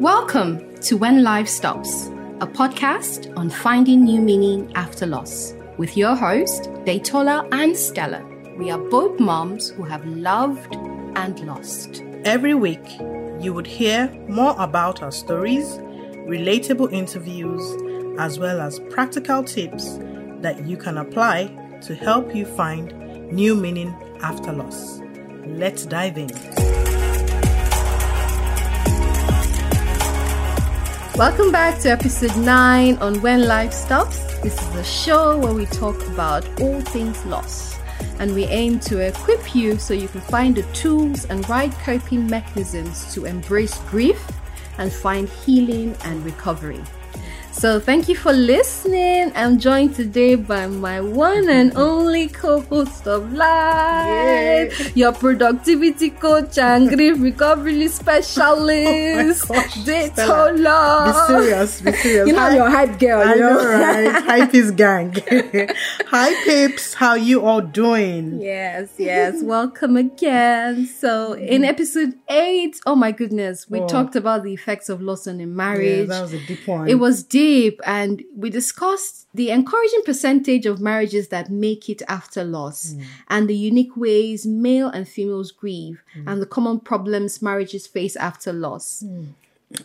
Welcome to When Life Stops, a podcast on finding new meaning after loss, with your host, Daytola and Stella. We are both moms who have loved and lost. Every week, you would hear more about our stories, relatable interviews, as well as practical tips that you can apply to help you find new meaning after loss. Let's dive in. Welcome back to episode 9 on When Life Stops. This is the show where we talk about all things loss and we aim to equip you so you can find the tools and right coping mechanisms to embrace grief and find healing and recovery. So thank you for listening. I'm joined today by my one and only co-host of life, Yeah. your productivity coach and grief recovery specialist, Oh. Be serious, be serious. You know Hi- your hype girl. I you know, right? Hi, Peace Gang. Hi, Pips. How you all doing? Yes, yes. Welcome again. So, in mm-hmm. episode eight, oh my goodness, we Oh. talked about the effects of loss on a Yeah, marriage. that was a deep one. It was deep, and we discussed the encouraging percentage of marriages that make it after loss, mm. and the unique ways male and females grieve, mm. and the common problems marriages face after loss. Mm.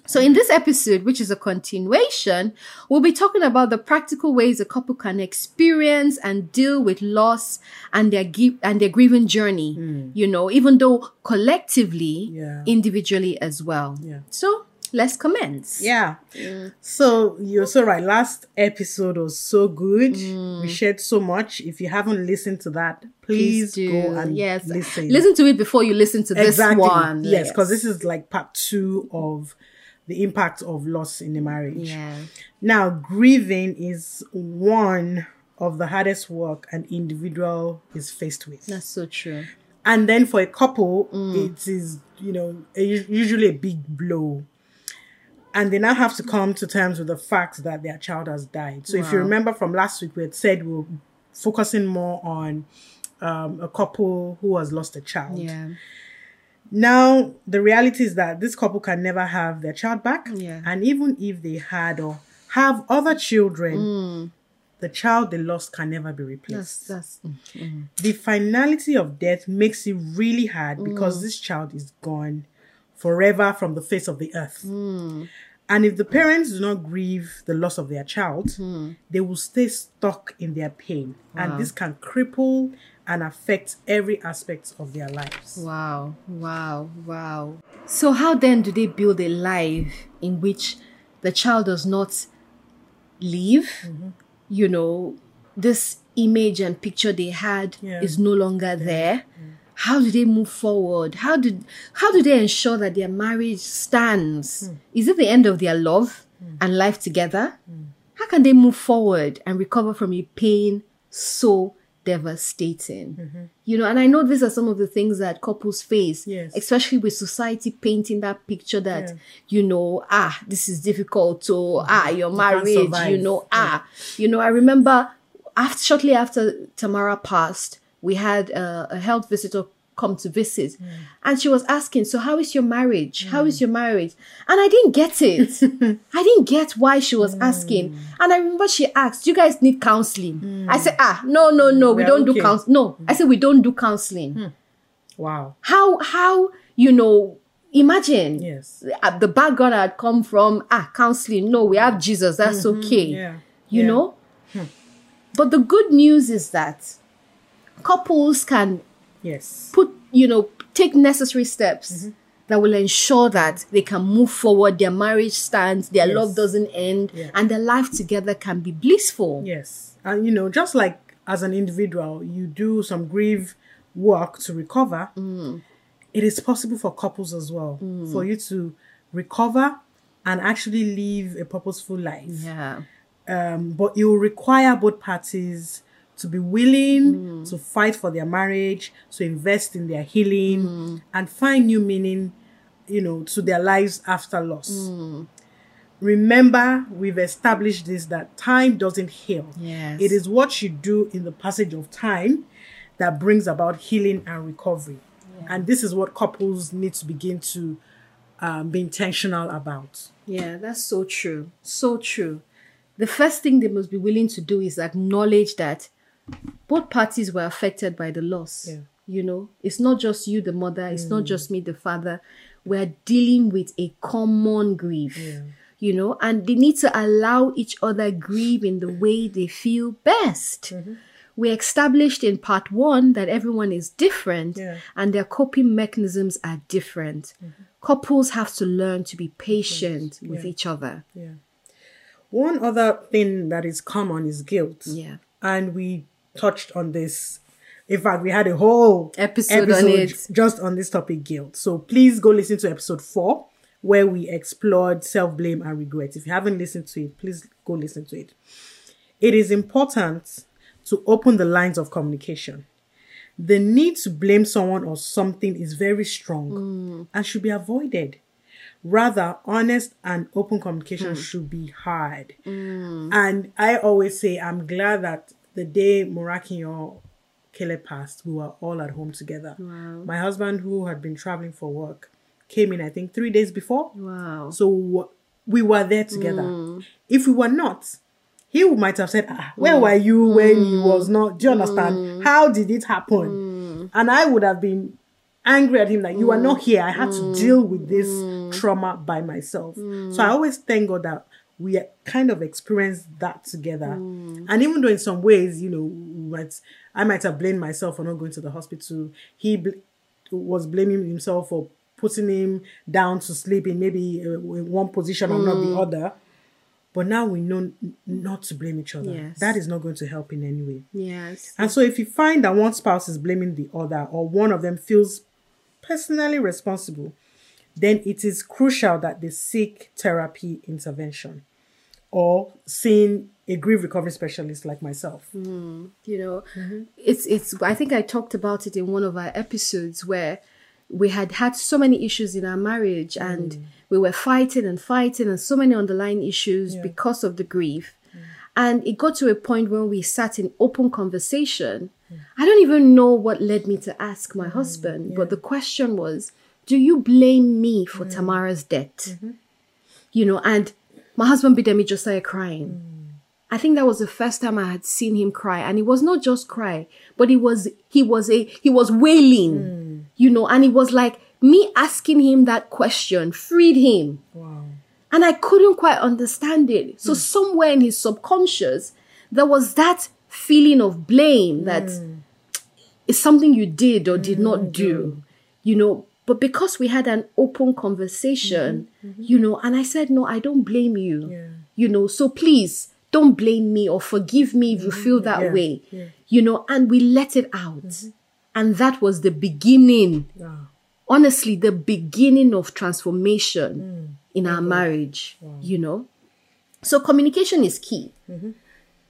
So, in this episode, which is a continuation, we'll be talking about the practical ways a couple can experience and deal with loss and their gi- and their grieving journey. You know, even though collectively, Yeah. individually as well. Yeah. So, let's commence. Yeah. So you're so right. Last episode was so good. We shared so much. If you haven't listened to that, please, do. go and yes. listen. Listen to it before you listen to this exactly. one. Yes, because this is like part two of the impact of loss in the marriage. yeah. Now, grieving is one of the hardest work an individual is faced with. That's so true. And then for a couple, Mm. it is, you know, a, usually a big blow. And they now have to come to terms with the fact that their child has died. So if you remember from last week, we had said we are focusing more on um, a couple who has lost a child. Yeah. Now, the reality is that this couple can never have their child back. Yeah. And even if they had or have other children, the child they lost can never be replaced. Mm. That's that's mm, the finality of death makes it really hard Mm. because this child is gone forever from the face of the earth. Mm. And if the parents do not grieve the loss of their child, Mm. they will stay stuck in their pain. And this can cripple and affect every aspect of their lives. wow. Wow. Wow. So how then do they build a life in which the child does not leave? Mm-hmm. You know, this image and picture they had Yeah. is no longer there. How do they move forward? How did how do they ensure that their marriage stands? Hmm. Is it the end of their love and life together? How can they move forward and recover from a pain so devastating? Mm-hmm. You know, and I know these are some of the things that couples face, Yes. especially with society painting that picture that, Yeah. Mm-hmm. you know, ah, this is difficult to, ah, your marriage, you survive. know, ah, you know, I remember after, shortly after Tamara passed, we had a, a health visitor come to visit Mm. and she was asking so how is your marriage how is your marriage and i didn't get it i didn't get why she was Mm. asking and i remember she asked do you guys need counseling i said ah no no no we We're don't do okay. counseling no i said we don't do counseling Wow. how how you know imagine Yes. uh, the background I had come from ah counseling no we have jesus that's okay Mm-hmm. Yeah. you Yeah. know but the good news is that couples can Yes. put you know take necessary steps Mm-hmm. that will ensure that they can move forward their marriage stands their Yes. love doesn't end Yeah. and their life together can be blissful Yes. And you know, just like as an individual, you do some grief work to recover, it is possible for couples as well for you to recover and actually live a purposeful life. yeah Um, but it will require both parties to be willing mm. to fight for their marriage, to invest in their healing, mm. and find new meaning, you know, to their lives after loss. Mm. Remember, we've established this that time doesn't heal. Yes. It is what you do in the passage of time that brings about healing and recovery. And this is what couples need to begin to um, be intentional about. Yeah, that's so true. So true. The first thing they must be willing to do is acknowledge that both parties were affected by the loss. Yeah. You know, it's not just you, the mother, it's Mm. not just me, the father. We're dealing with a common grief. You know, and they need to allow each other grieve in the way they feel best. Mm-hmm. We established in part one that everyone is different Yeah. and their coping mechanisms are different. Couples have to learn to be patient with Yeah. each other. Yeah. One other thing that is common is guilt. Yeah. And we touched on this. In fact, we had a whole Episode on it. just on this topic, guilt. So please go listen to episode four, where we explored self blame and regret. If you haven't listened to it, please go listen to it. It is important to open the lines of communication. The need to blame someone or something is very strong mm. and should be avoided. Rather, honest and open communication hmm. should be hard. Mm. And I always say, I'm glad that the day Morakinyo Caleb passed, we were all at home together. Wow. My husband, who had been traveling for work, came in, I think, three days before. Wow. So we were there together. Mm. If we were not, he might have said, ah, Where mm. were you when he mm. was not? Do you understand? How did it happen? And I would have been angry at him that you are not here. I had to deal with this trauma by myself. So I always thank God that we kind of experienced that together. And even though in some ways, you know, might, I might have blamed myself for not going to the hospital, he bl- was blaming himself for putting him down to sleep in maybe uh, in one position or not the other. But now we know not to blame each other. Yes. That is not going to help in any way. Yes. And so if you find that one spouse is blaming the other or one of them feels personally responsible, then it is crucial that they seek therapy intervention or seeing a grief recovery specialist like myself. Mm, you know it's it's i think i talked about it in one of our episodes where we had had so many issues in our marriage and mm. we were fighting and fighting and so many underlying issues because of the grief. Mm. And it got to a point when we sat in open conversation. I don't even know what led me to ask my husband but the question was do you blame me for mm. tamara's death? Mm-hmm. You know and my husband Bidemi just started crying. Mm. I think that was the first time I had seen him cry, and it was not just cry, but it was he was a he was wailing, mm. you know, and it was like me asking him that question freed him, Wow. and I couldn't quite understand it. So somewhere in his subconscious, there was that feeling of blame that it's something you did or did not do, you know. But because we had an open conversation, mm-hmm. Mm-hmm. you know, and I said, no, I don't blame you, Yeah. you know, so please don't blame me or forgive me if you mm-hmm. feel that Yeah, way, yeah. you know, and we let it out. And that was the beginning, Wow. honestly, the beginning of transformation mm. in our marriage, you know. So communication is key.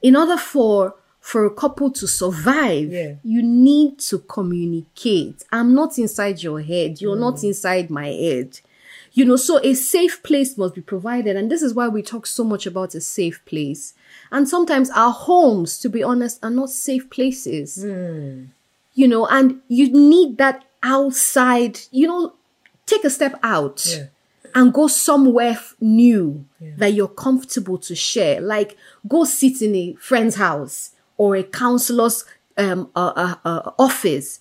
In order for for a couple to survive, Yeah. you need to communicate. I'm not inside your head. You're not mm. inside my head. You know, so a safe place must be provided. And this is why we talk so much about a safe place. And sometimes our homes, to be honest, are not safe places. Mm. You know, and you need that outside, you know, take a step out Yeah. and go somewhere f- new that you're comfortable to share. Like go sit in a friend's house or a counselor's um, uh, uh, uh, office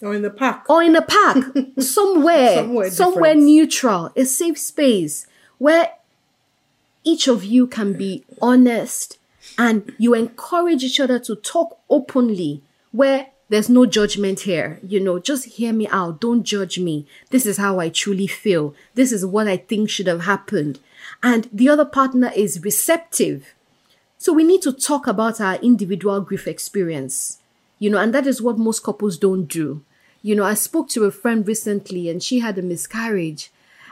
Or in the park. or in a park, somewhere, Somewhere somewhere, neutral, a safe space where each of you can be honest and you encourage each other to talk openly where there's no judgment here. You know, just hear me out. Don't judge me. This is how I truly feel. This is what I think should have happened. And the other partner is receptive. So we need to talk about our individual grief experience, you know, and that is what most couples don't do. You know, I spoke to a friend recently and she had a miscarriage.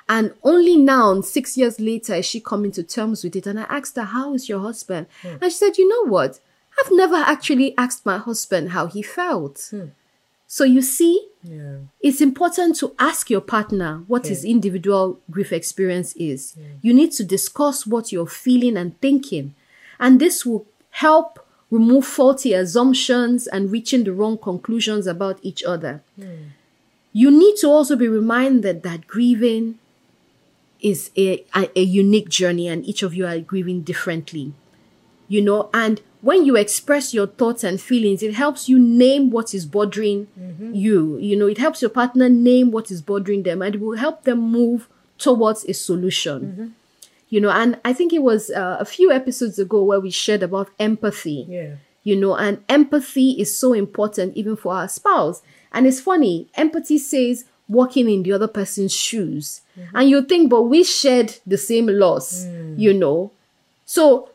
And only now, six years later, is she coming to terms with it. And I asked her, How is your husband? Hmm. And she said, You know what? I've never actually asked my husband how he felt. Hmm. So you see, Yeah. it's important to ask your partner what his individual grief experience is. You need to discuss what you're feeling and thinking. And this will help remove faulty assumptions and reaching the wrong conclusions about each other. You need to also be reminded that grieving is a, a, a unique journey and each of you are grieving differently. You know, and when you express your thoughts and feelings, it helps you name what is bothering you. You know, it helps your partner name what is bothering them and it will help them move towards a solution. You know, and I think it was uh, a few episodes ago where we shared about empathy. Yeah. you know and empathy is so important even for our spouse. And it's funny empathy says walking in the other person's shoes. And you think but we shared the same loss you know. So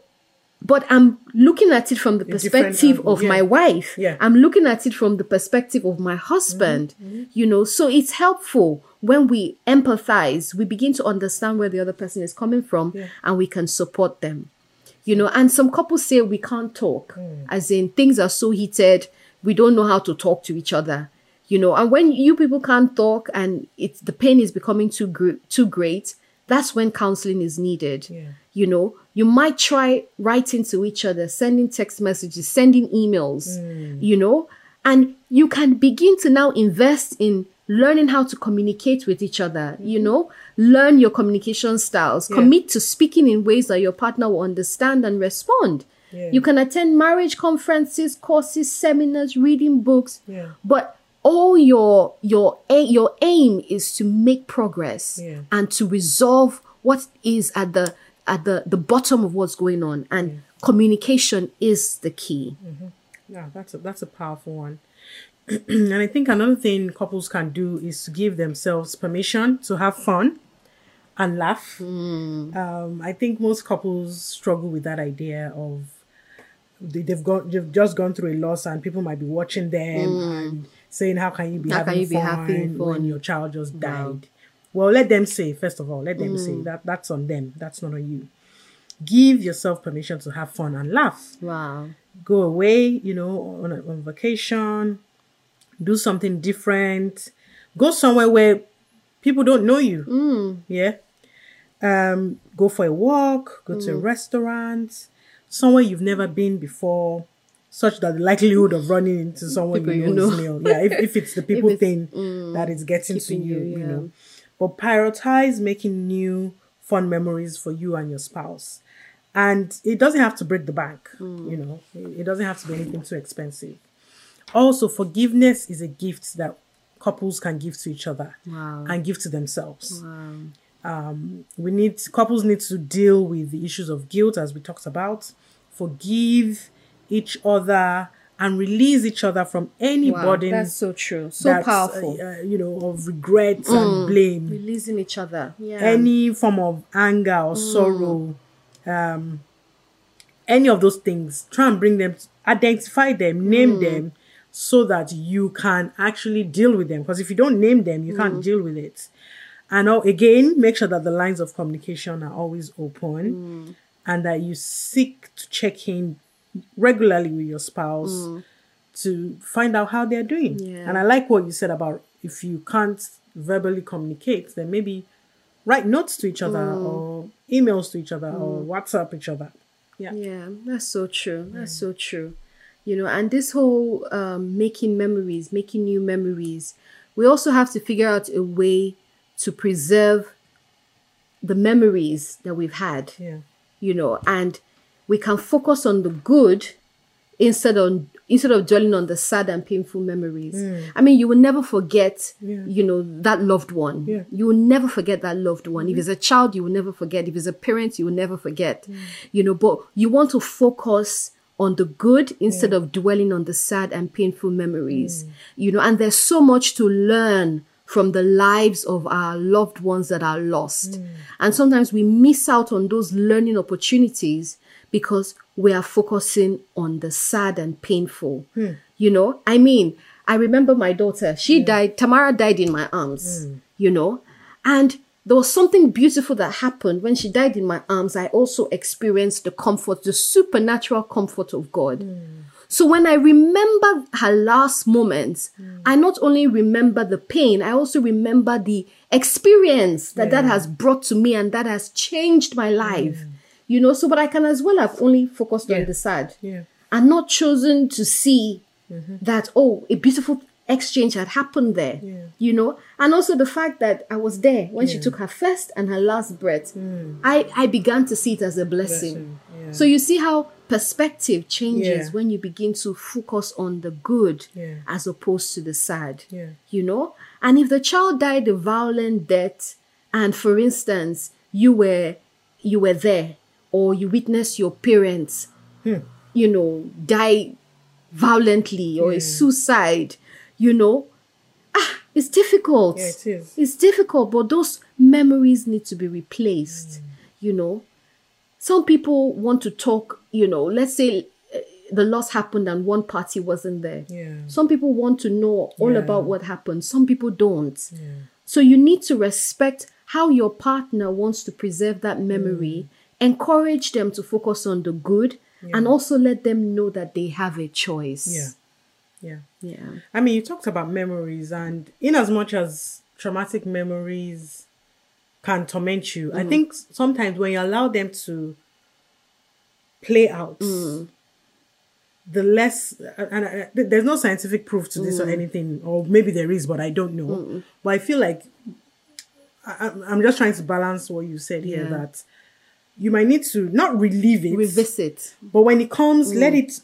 but i'm looking at it from the perspective of yeah. my wife. Yeah. i'm looking at it from the perspective of my husband you know. So it's helpful when we empathize we begin to understand where the other person is coming from Yeah. and we can support them you know. And some couples say we can't talk as in things are so heated we don't know how to talk to each other you know. And when you people can't talk and it's the pain is becoming too gr- too great that's when counseling is needed Yeah. you know you might try writing to each other sending text messages sending emails mm. you know and you can begin to now invest in learning how to communicate with each other mm-hmm. you know learn your communication styles Yeah. commit to speaking in ways that your partner will understand and respond Yeah. you can attend marriage conferences courses seminars reading books but all your your your aim is to make progress Yeah. and to resolve what is at the at the the bottom of what's going on and communication is the key mm-hmm. Yeah, that's a that's a powerful one. and I think another thing couples can do is to give themselves permission to have fun and laugh. Mm. Um, I think most couples struggle with that idea of they, they've gone they've just gone through a loss and people might be watching them mm. and saying how can you be How having you be fun, having when your child just Wow. died. Well, let them say first of all, let them say mm. that that's on them. That's not on you. Give yourself permission to have fun and laugh wow go away, you know, on, a, on vacation, do something different, go somewhere where people don't know you. Mm. Yeah. Um, go for a walk, go to a mm. restaurant, somewhere you've never been before, such that the likelihood of running into someone People you you know, is nil. Yeah, if, if it's the people it's- thing that is getting to you, you, you know. But prioritize making new fun memories for you and your spouse. And it doesn't have to break the bank you know. It it doesn't have to be anything too expensive. Also forgiveness is a gift that couples can give to each other Wow. and give to themselves. Wow. Um, we need couples need to deal with the issues of guilt as we talked about. Forgive each other and release each other from any wow burden that's so true. So powerful uh, uh, you know of regret and blame. Releasing each other yeah. Any form of anger or sorrow, um, any of those things, try and bring them, identify them, name them, so that you can actually deal with them. Because if you don't name them, you can't deal with it. And al- again, make sure that the lines of communication are always open, and that you seek to check in regularly with your spouse mm. to find out how they're doing. Yeah. And I like what you said about if you can't verbally communicate, then maybe write notes to each other mm. or emails to each other or mm. WhatsApp each other. Yeah. Yeah, that's so true. That's so true. You know, and this whole um, making memories, making new memories, we also have to figure out a way to preserve the memories that we've had. Yeah. You know, and we can focus on the good instead on instead of dwelling on the sad and painful memories. Mm. I mean, you will never forget, Yeah. you know, that loved one. Yeah. You will never forget that loved one. If mm-hmm. it's a child, you will never forget. If it's a parent, you will never forget. Mm. You know, but you want to focus on the good instead of dwelling on the sad and painful memories. Mm. You know, and there's so much to learn from the lives of our loved ones that are lost. And sometimes we miss out on those learning opportunities because we are focusing on the sad and painful. Hmm. You know, I mean, I remember my daughter, she hmm. died, Tamara died in my arms, hmm. you know, and there was something beautiful that happened when she died in my arms. I also experienced the comfort, the supernatural comfort of God. So when I remember her last moments, I not only remember the pain, I also remember the experience that that has brought to me and that has changed my life. You know, so but I can as well have only focused Yeah. on the sad Yeah. and not chosen to see mm-hmm. that oh, a beautiful exchange had happened there. Yeah. You know, and also the fact that I was there when she took her first and her last breath. Mm. I I began to see it as a blessing. Blessing, yeah. So you see how perspective changes Yeah. when you begin to focus on the good Yeah. as opposed to the sad. Yeah. You know? And if the child died a violent death, and for instance, you were you were there or you witness your parents, Hmm. you know, die violently or a suicide, you know, ah, it's difficult. Yeah, it is. It's difficult, but those memories need to be replaced, you know. Some people want to talk, you know, let's say uh, the loss happened and one party wasn't there. Yeah. Some people want to know all Yeah. about what happened. Some people don't. Yeah. So you need to respect how your partner wants to preserve that memory, encourage them to focus on the good, and also let them know that they have a choice. Yeah. Yeah. Yeah. I mean, you talked about memories, and in as much as traumatic memories can torment you, I mm. think sometimes when you allow them to play out, mm. the less, and I, there's no scientific proof to this or mm. anything, or maybe there is, but I don't know. But I feel like I, I'm- I'm just trying to balance what you said here Yeah. that you might need to not relieve it, Revisit. but when it comes, let it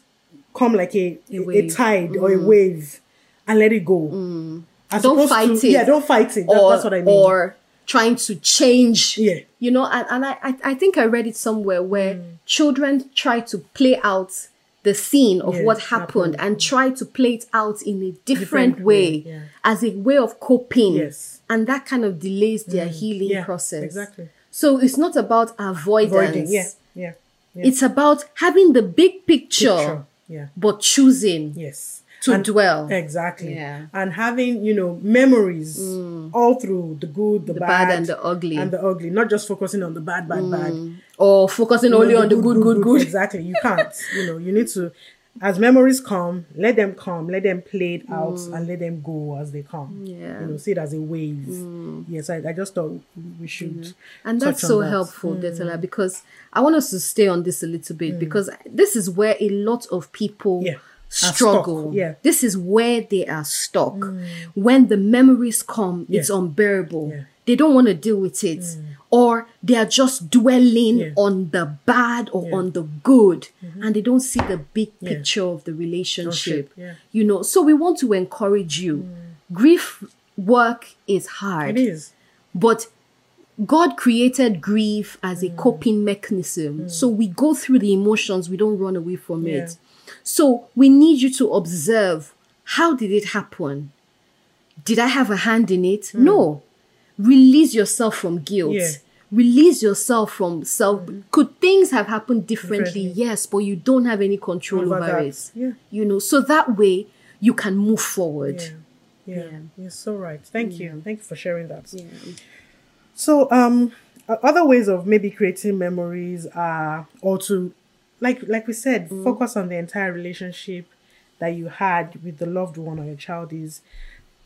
come like a a, wave. tide or a wave, and let it go. As Don't fight to- it. Yeah, don't fight it. That- or, that's what I mean. or trying to change. Yeah. You know, and, and I, I, think I read it somewhere where Mm. children try to play out the scene of Yes, what happened, happened. and try to play it out in a different, Different way, yeah. as a way of coping. Yes. Mm. And that kind of delays their healing yeah, process. exactly. So it's not about avoidance. Avoiding. Yeah, yeah, yeah. It's about having the big picture, Picture. Yeah. but choosing Yes. to And- dwell. Exactly. Yeah. And having, you know, memories mm. all through the good, the, The bad, bad and the ugly. And the ugly. Not just focusing on the bad, bad, bad. Mm. Or focusing You know, only on the good, good, good. Exactly. You can't. you know, you need to, as memories come, let them come, let them play it out, mm. and let them go as they come. Yeah. You know, see it as a wave. Mm. Yes, I, I just thought we should. And that's so that. Mm. helpful, Detala, because I want us to stay on this a little bit mm. because this is where a lot of people Yeah. Struggle. yeah. This is where they are stuck. When the memories come, it's unbearable. Yeah. They don't want to deal with it. Mm. Or they are just dwelling Yeah. on the bad or Yeah. on the good mm-hmm. and they don't see the big Yeah. picture of the relationship. yeah. You know, so we want to encourage you. Mm. Grief work is hard. It is. But God created grief as a Mm. coping mechanism. Mm. So we go through the emotions, we don't run away from Yeah. it. So we need you to observe how did it happen? Did I have a hand in it? No. Release yourself from guilt. Mm. Yeah. Release yourself from self. Could things have happened differently? Differently. Yes, but you don't have any control Over over, it. Yeah. You know, so that way you can move forward. Yeah. Yeah. Yeah. You're so right. Thank you. Thank you for sharing that. So, um, other ways of maybe creating memories are, or to, like, like we said, focus on the entire relationship that you had with the loved one or your child is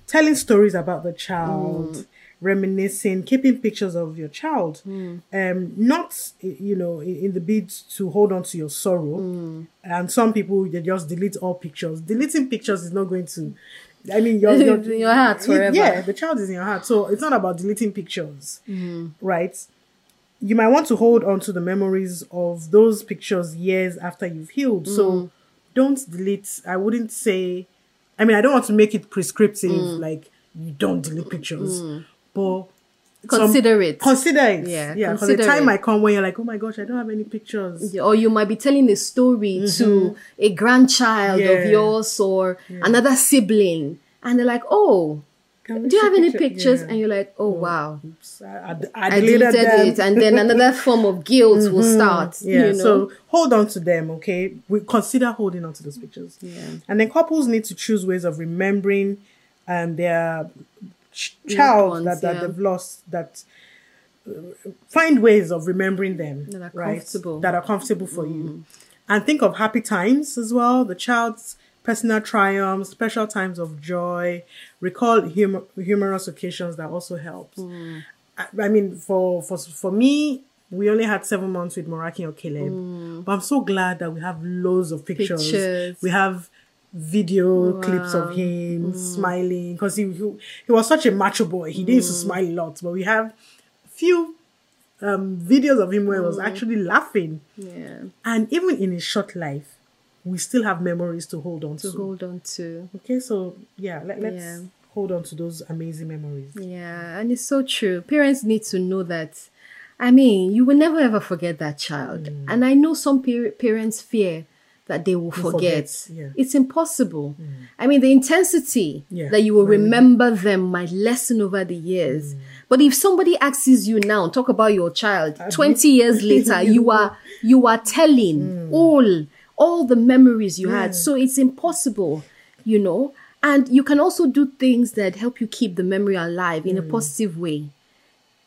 telling stories about the child, reminiscing, keeping pictures of your child, um, not you know in, the bid to hold on to your sorrow. And some people they just delete all pictures. Deleting pictures is not going to. I mean, your, your, In your heart forever. Yeah, the child is in your heart, so it's not about deleting pictures, Mm-hmm. right? You might want to hold on to the memories of those pictures years after you've healed. Mm. So don't delete. I wouldn't say. I mean, I don't want to make it prescriptive, Mm. like you don't delete pictures, but some- Consider it. Consider it. Yeah, yeah. Because the time it. might come when you're like, oh my gosh, I don't have any pictures. or you might be telling a story to a grandchild Mm-hmm. Yeah. of yours or another sibling and they're like oh do you have any picture? pictures Yeah. and you're like oh wow Oops, I, I, I i deleted it and then another form of guilt will start Mm-hmm. Yeah, you know so hold on to them, okay? We consider holding on to those pictures. Yeah. And then couples need to choose ways of remembering um, their ch- child ones, that, that yeah. they've lost, that uh, find ways of remembering them That are right? comfortable. Mm-hmm. that are comfortable for you. And think of happy times as well, the child's personal triumphs, special times of joy, recall humor, humorous occasions that also helps. Mm. I, I mean, for, for for me, we only had seven months with Morakinyo Caleb, but I'm so glad that we have loads of pictures. Mm. Pictures. We have video clips of him smiling because he, he he was such a macho boy. He didn't used to smile a lot, but we have few um videos of him where he was actually laughing. Yeah. And even in his short life, we still have memories to hold on to. To hold on to. Okay, so yeah, let, let's Yeah. hold on to those amazing memories. Yeah, and it's so true. Parents need to know that. I mean, you will never ever forget that child. Mm. And I know some par- parents fear that they will forget. forget, yeah. Mm. It's impossible. I mean, the intensity Yeah, that you will very- remember them might lessen over the years. Mm. But if somebody asks you now, talk about your child, 20 years later, you are you are telling Mm. all all the memories you had. So it's impossible, you know. And you can also do things that help you keep the memory alive in a positive way.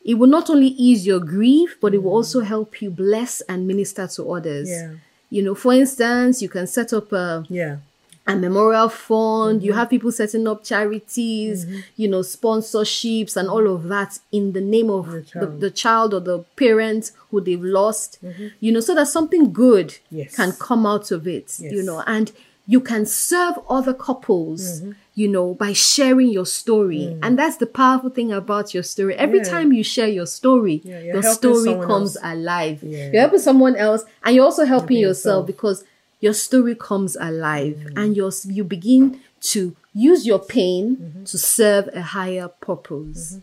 It will not only ease your grief, but it will also help you bless and minister to others. Yeah. You know, for instance, you can set up a, Yeah. a memorial fund. Mm-hmm. You have people setting up charities, you know, sponsorships and all of that in the name of The the, child. the child or the parent who they've lost, you know, so that something good Mm-hmm. Yes. can come out of it, you know, and you can serve other couples, Mm-hmm. you know, by sharing your story. And that's the powerful thing about your story. Every Mm. Yeah. time you share your story, Yeah, you're the story comes else. alive. Yeah. You're helping someone else and you're also helping Helping yourself yourself. because your story comes alive Mm. and your you begin to use your pain Mm-hmm. to serve a higher purpose.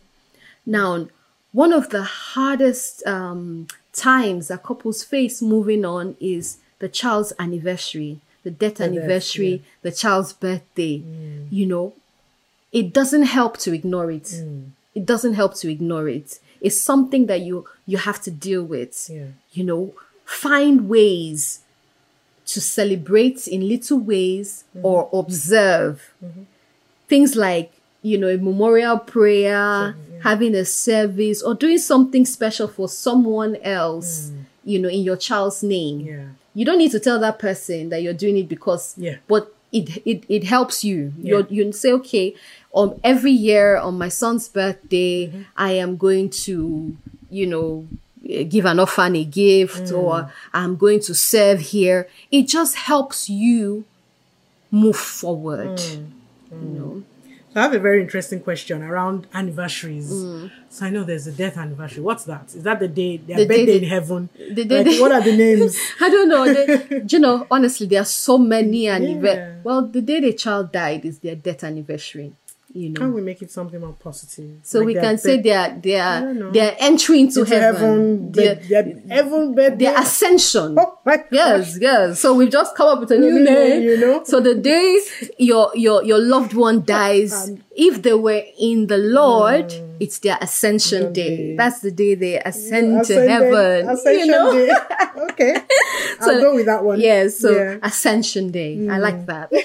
Now, one of the hardest um, times that couples face moving on is the child's anniversary, the death anniversary, yeah. the child's birthday. You know, it doesn't help to ignore it. Mm. It doesn't help to ignore it. It's something that you you have to deal with. Yeah. You know, find ways to celebrate in little ways Mm-hmm. or observe things like you know a memorial prayer having a service or doing something special for someone else you know in your child's name Mm. Yeah. You don't need to tell that person that you're doing it because Yeah. but it it, it helps you you you say okay um every year on my son's birthday Mm-hmm. i am going to you know give an orphan a gift Mm. or i'm going to serve here it just helps you move forward Mm. you know So I have a very interesting question around anniversaries. Mm. So I know there's a death anniversary. What's that? Is that the day their The birthday they- in heaven? the day like, they- what are the names? I don't know. They, you know, honestly, there are so many anniversary. Yeah. Well, the day the child died is their death anniversary. You know, Can we make it something more positive? so Like we can say they are they I don't know. are they are entry into, into heaven. heaven, Their, bed- their heaven birthday. their ascension. Oh Yes, yes. So we've just come up with a new New name, you know? So the day your your your loved one dies, Um, if they were in the Lord, it's their ascension day. day. That's the day they ascend to heaven. Ascension you know? day. okay. So- I'll go with that one. Yes, so Yeah. Mm. ascension day. I like that.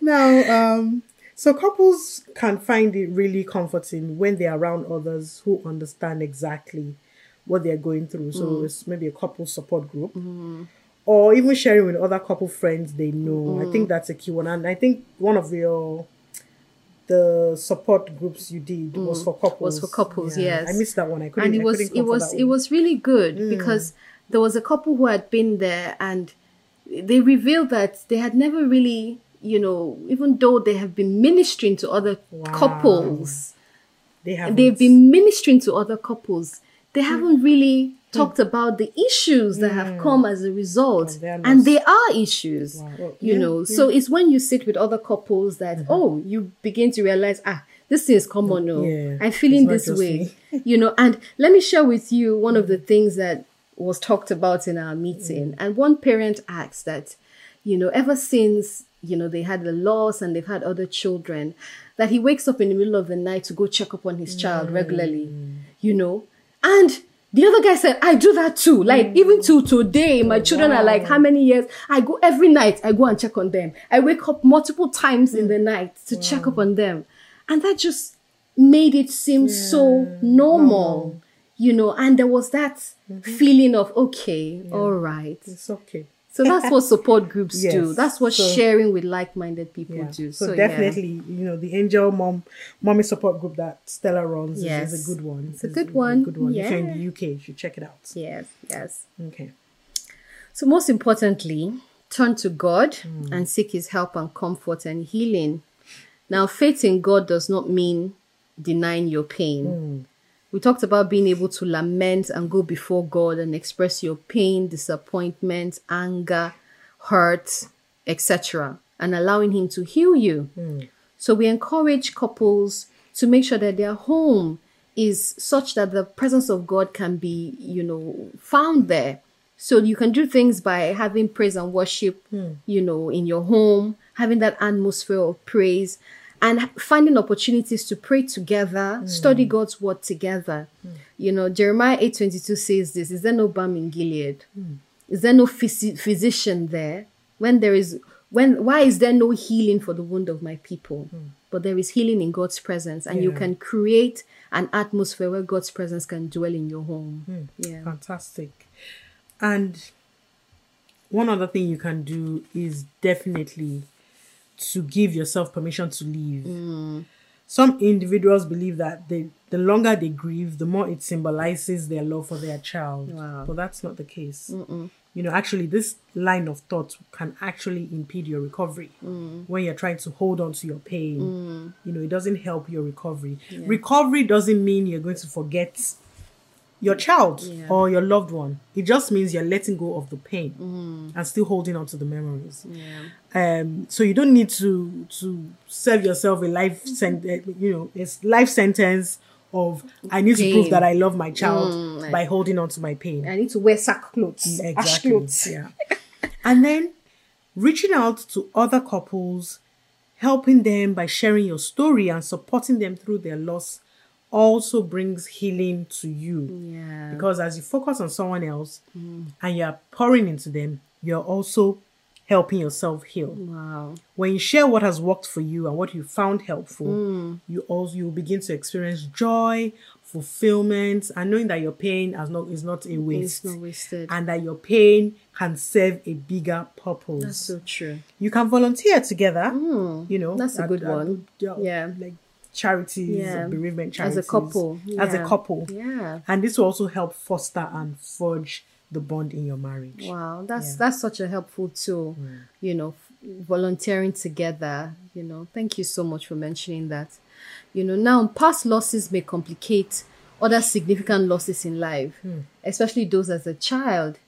Now, um, so couples can find it really comforting when they're around others who understand exactly what they're going through. So Mm. it's maybe a couple support group. Or even sharing with other couple friends they know. I Mm. think that's a key one. And I think one of your the support groups you did was for couples. Mm. Was for couples, yes. I missed that one. I couldn't. and it was it was it was really good Mm. because there was a couple who had been there and they revealed that they had never really you know even though they have been ministering to other Wow. couples They have. they've been ministering to other couples they Hmm. haven't really talked about the issues that have come as a result. And they are issues Wow. Well, you yeah, know. so it's when you sit with other couples that oh you begin to realize ah this thing is common no. Yeah. i'm feeling this way you know. And let me share with you one of the things that was talked about in our meeting. And one parent asked that you know ever since you know they had the loss and they've had other children that he wakes up in the middle of the night to go check up on his child mm. regularly you know and the other guy said, I do that too. Like, mm. even to today, my oh, children are like, how many years? I go every night, I go and check on them. I wake up multiple times in the mm. night to check up on them. And that just made it seem so normal, you know. And there was that mm-hmm. feeling of, okay, all right. It's okay. So that's what support groups do. That's what So- sharing with like minded people Yeah. do. So, yeah. definitely, you know, the Angel Mom Mommy Support Group that Stella runs is- is, a good one. It's a good one. good one. If you're in the UK, you should check it out. Yes, yes. Okay. So, most importantly, turn to God hmm. and seek his help and comfort and healing. Now, faith in God does not mean denying your pain. Hmm. We talked about being able to lament and go before God and express your pain, disappointment, anger, hurt, etc., and allowing Him to heal you. Hmm. So we encourage couples to make sure that their home is such that the presence of God can be, you know, found there. So you can do things by having praise and worship, hmm. you know, in your home, having that atmosphere of praise and finding opportunities to pray together, mm. study God's word together. Mm. You know, Jeremiah 8:22 says this, is there no balm in Gilead? Mm. Is there no physi- physician there? When there is when why is there no healing for the wound of my people? But there is healing in God's presence and you can create an atmosphere where God's presence can dwell in your home. Yeah. Fantastic. And one other thing you can do is definitely to give yourself permission to leave. Mm. Some individuals believe that they, the longer they grieve, the more it symbolizes their love for their child. Wow. But that's not the case. You know, actually, this line of thought can actually impede your recovery Mm. when you're trying to hold on to your pain. You know, it doesn't help your recovery. Recovery doesn't mean you're going to forget your child Yeah. or your loved one. It just means you're letting go of the pain and still holding on to the memories. Yeah. Um, so you don't need to to serve yourself a life sen- uh, you know it's life sentence of I need to prove that I love my child Mm, by holding on to my pain. I need to wear sackcloth, ash Exactly. clothes. Yeah. and then reaching out to other couples, helping them by sharing your story and supporting them through their loss also brings healing to you. Yeah. Because as you focus on someone else mm. and you're pouring into them, you're also helping yourself heal. Wow. When you share what has worked for you and what you found helpful, mm. you also you begin to experience joy, fulfillment, and knowing that your pain has not is not a waste. It's not wasted. And that your pain can serve a bigger purpose. That's so true. you can volunteer together. Mm. You know, That's a good one. Yeah. like charities, Yeah. bereavement charities. As a couple. as a couple, Yeah. and this will also help foster and forge the bond in your marriage. Wow, that's Yeah. Mm. that's such a helpful tool. You know, volunteering together. You know, thank you so much for mentioning that. You know, now past losses may complicate other significant losses in life, Hmm. especially those as a child.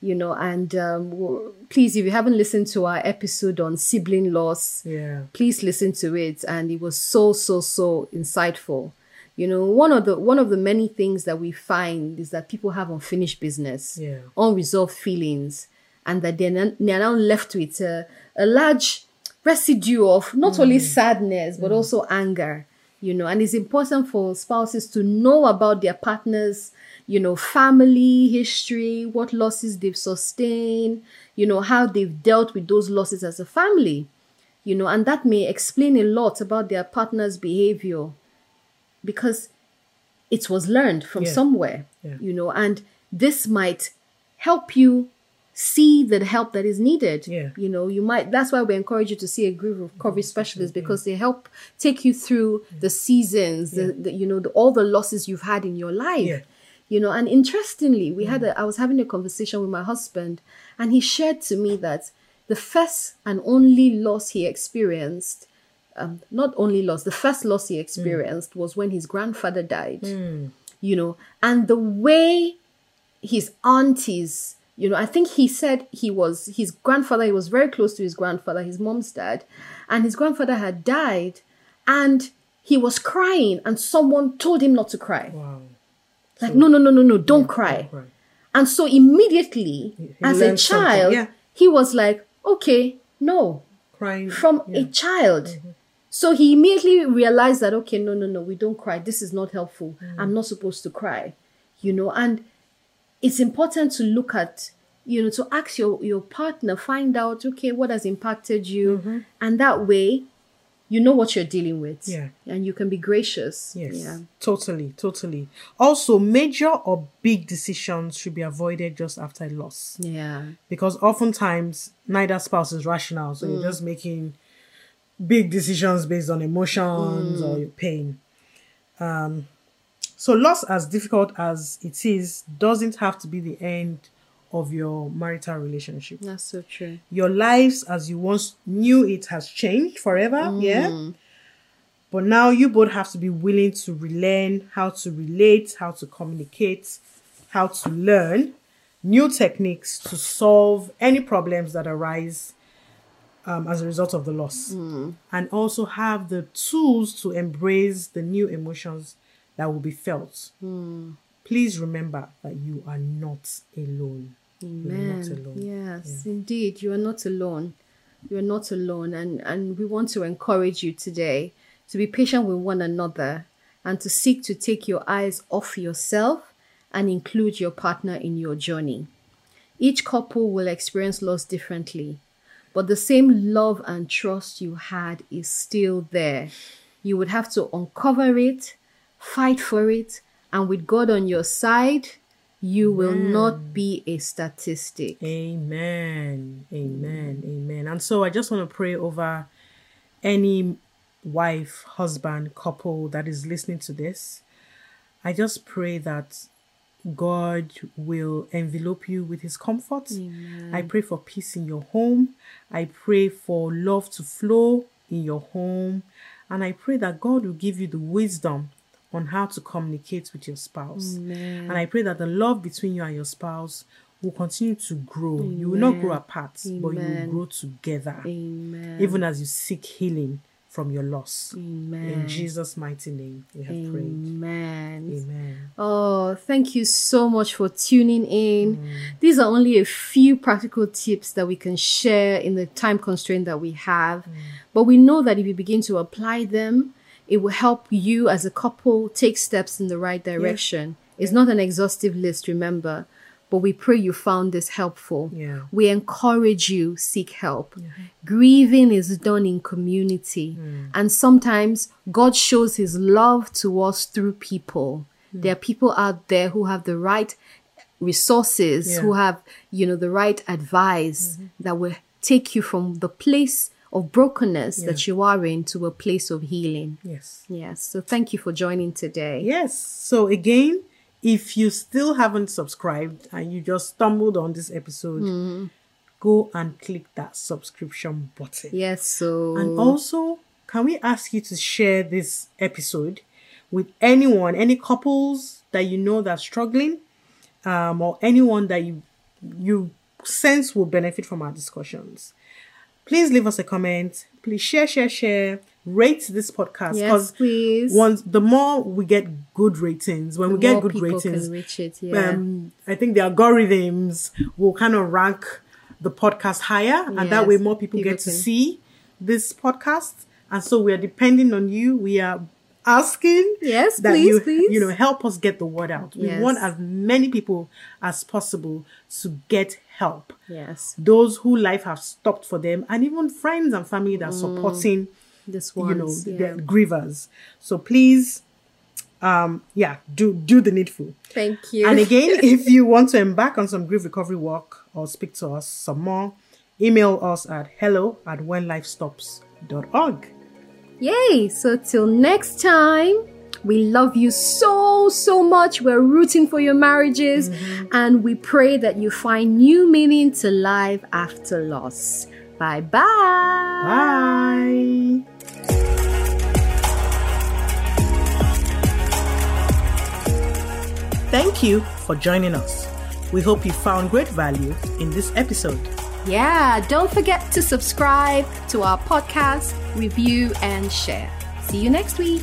You know, and um, w- please, if you haven't listened to our episode on sibling loss, Yeah. please listen to it and it was so so so insightful you know one of the one of the many things that we find is that people have unfinished business Yeah. unresolved feelings and that they're, now- they're now left with a, a large residue of not only sadness but also anger you know and it's important for spouses to know about their partners you know family history what losses they've sustained you know how they've dealt with those losses as a family you know, and that may explain a lot about their partner's behavior because it was learned from Yeah. somewhere, Yeah. you know, and this might help you see the help that is needed. Yeah. You know, you might, that's why we encourage you to see a grief recovery specialist because they help take you through the seasons, the, the, you know, the, all the losses you've had in your life. Yeah. you know and interestingly we had a i was having a conversation with my husband and he shared to me that the first and only loss he experienced um, not only loss the first loss he experienced was when his grandfather died. You know and the way his aunties you know i think he said he was his grandfather he was very close to his grandfather his mom's dad and his grandfather had died and he was crying and someone told him not to cry Wow. like no no no no no don't cry Right. and so immediately he as a child yeah. he was like okay no Crying from yeah. a child so he immediately realized that okay no no no we don't cry this is not helpful Mm. i'm not supposed to cry you know and it's important to look at you know to ask your your partner find out okay what has impacted you? Mm-hmm. and that way you know what you're dealing with. Yeah. and you can be gracious. Yes, yeah. Totally, totally. Also, major or big decisions should be avoided just after a loss. Yeah. Because oftentimes neither spouse is rational, so you're just making big decisions based on emotions or your pain. Um, so loss, as difficult as it is, doesn't have to be the end of your marital relationship. That's so true. Your lives as you once knew it has changed forever. Yeah. But now you both have to be willing to relearn how to relate, how to communicate, how to learn new techniques to solve any problems that arise um, as a result of the loss. And also have the tools to embrace the new emotions that will be felt. Hmm. Please remember that you are not alone. You're not alone. Yes, indeed, you are not alone. You are not alone, and and we want to encourage you today to be patient with one another and to seek to take your eyes off yourself and include your partner in your journey. Each couple will experience loss differently, but the same love and trust you had is still there. You would have to uncover it, fight for it, and with God on your side, you will not be a statistic. Amen. Amen. Amen. And so I just want to pray over any wife, husband, couple that is listening to this. I just pray that God will envelop you with his comfort. I pray for peace in your home. I pray for love to flow in your home. And I pray that God will give you the wisdom on how to communicate with your spouse. And I pray that the love between you and your spouse will continue to grow. You will not grow apart, but you will grow together, Amen. even as you seek healing from your loss. Amen. In Jesus' mighty name, we have prayed. Amen. Amen. Oh, thank you so much for tuning in. Mm. These are only a few practical tips that we can share in the time constraint that we have. Mm. But we know that if you begin to apply them, it will help you as a couple take steps in the right direction. It's not an exhaustive list, remember, but we pray you found this helpful. Yeah. We encourage you seek help. Grieving is done in community, mm. and sometimes God shows his love to us through people. Mm. There are people out there who have the right resources, Yeah. who have, you know, the right advice mm-hmm. that will take you from the place of brokenness that you are in to a place of healing. Yes. Yes. So thank you for joining today. Yes. So again, if you still haven't subscribed and you just stumbled on this episode, go and click that subscription button. Yes. So And also, can we ask you to share this episode with anyone, any couples that you know that are struggling, um, or anyone that you you sense will benefit from our discussions? Please leave us a comment. Please share, share, share. Rate this podcast yes, please. once the more we get good ratings, when we get good ratings, can reach it. Yeah. um, I think the algorithms will kind of rank the podcast higher, and that way more people, people get to see this podcast. And so we are depending on you. We are asking Yes, that please, you please. you know help us get the word out. We Yes. want as many people as possible to get help. yes. Those who life have stopped for them, and even friends and family that are supporting This one, you know Mm. yeah. the grievers. So please, um, yeah, do do the needful. Thank you. And again, if you want to embark on some grief recovery work or speak to us some more, email us at hello at whenlifestops.org. Yay! So till next time, we love you so, so much. We're rooting for your marriages mm-hmm. and we pray that you find new meaning to life after loss. Bye bye. Bye. Thank you for joining us. We hope you found great value in this episode. Yeah, don't forget to subscribe to our podcast, review, and share. See you next week.